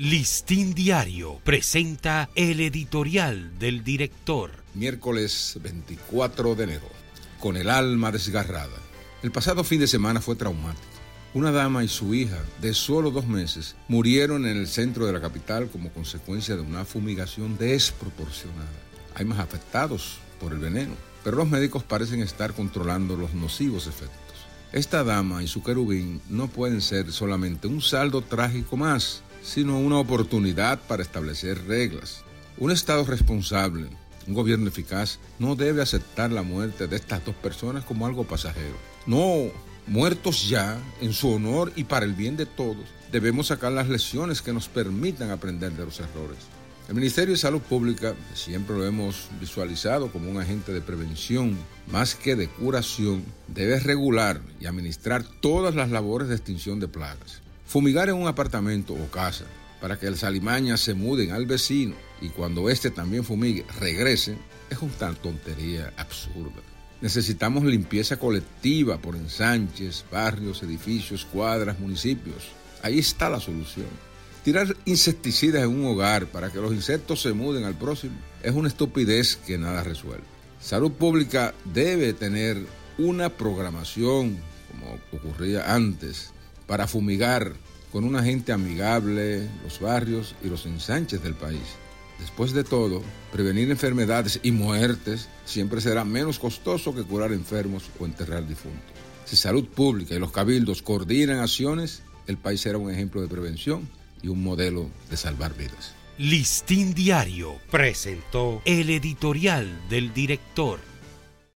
Listín Diario presenta el editorial del director. Miércoles 24 de enero. Con el alma desgarrada. El pasado fin de semana fue traumático. Una dama y su hija, de solo dos meses, murieron en el centro de la capital como consecuencia de una fumigación desproporcionada. Hay más afectados por el veneno, pero los médicos parecen estar controlando los nocivos efectos. Esta dama y su querubín no pueden ser solamente un saldo trágico más sino una oportunidad para establecer reglas. Un Estado responsable, un gobierno eficaz, no debe aceptar la muerte de estas dos personas como algo pasajero. No, muertos ya, en su honor y para el bien de todos, debemos sacar las lecciones que nos permitan aprender de los errores. El Ministerio de Salud Pública siempre lo hemos visualizado como un agente de prevención más que de curación. Debe regular y administrar todas las labores de extinción de plagas. Fumigar en un apartamento o casa para que las alimañas se muden al vecino y cuando éste también fumigue regresen es una tontería absurda. Necesitamos limpieza colectiva por ensanches, barrios, edificios, cuadras, municipios. Ahí está la solución. Tirar insecticidas en un hogar para que los insectos se muden al próximo es una estupidez que nada resuelve. Salud pública debe tener una programación, como ocurría antes, para fumigar con una gente amigable los barrios y los ensanches del país. Después de todo, prevenir enfermedades y muertes siempre será menos costoso que curar enfermos o enterrar difuntos. Si salud pública y los cabildos coordinan acciones, el país será un ejemplo de prevención y un modelo de salvar vidas. Listín Diario presentó el editorial del director.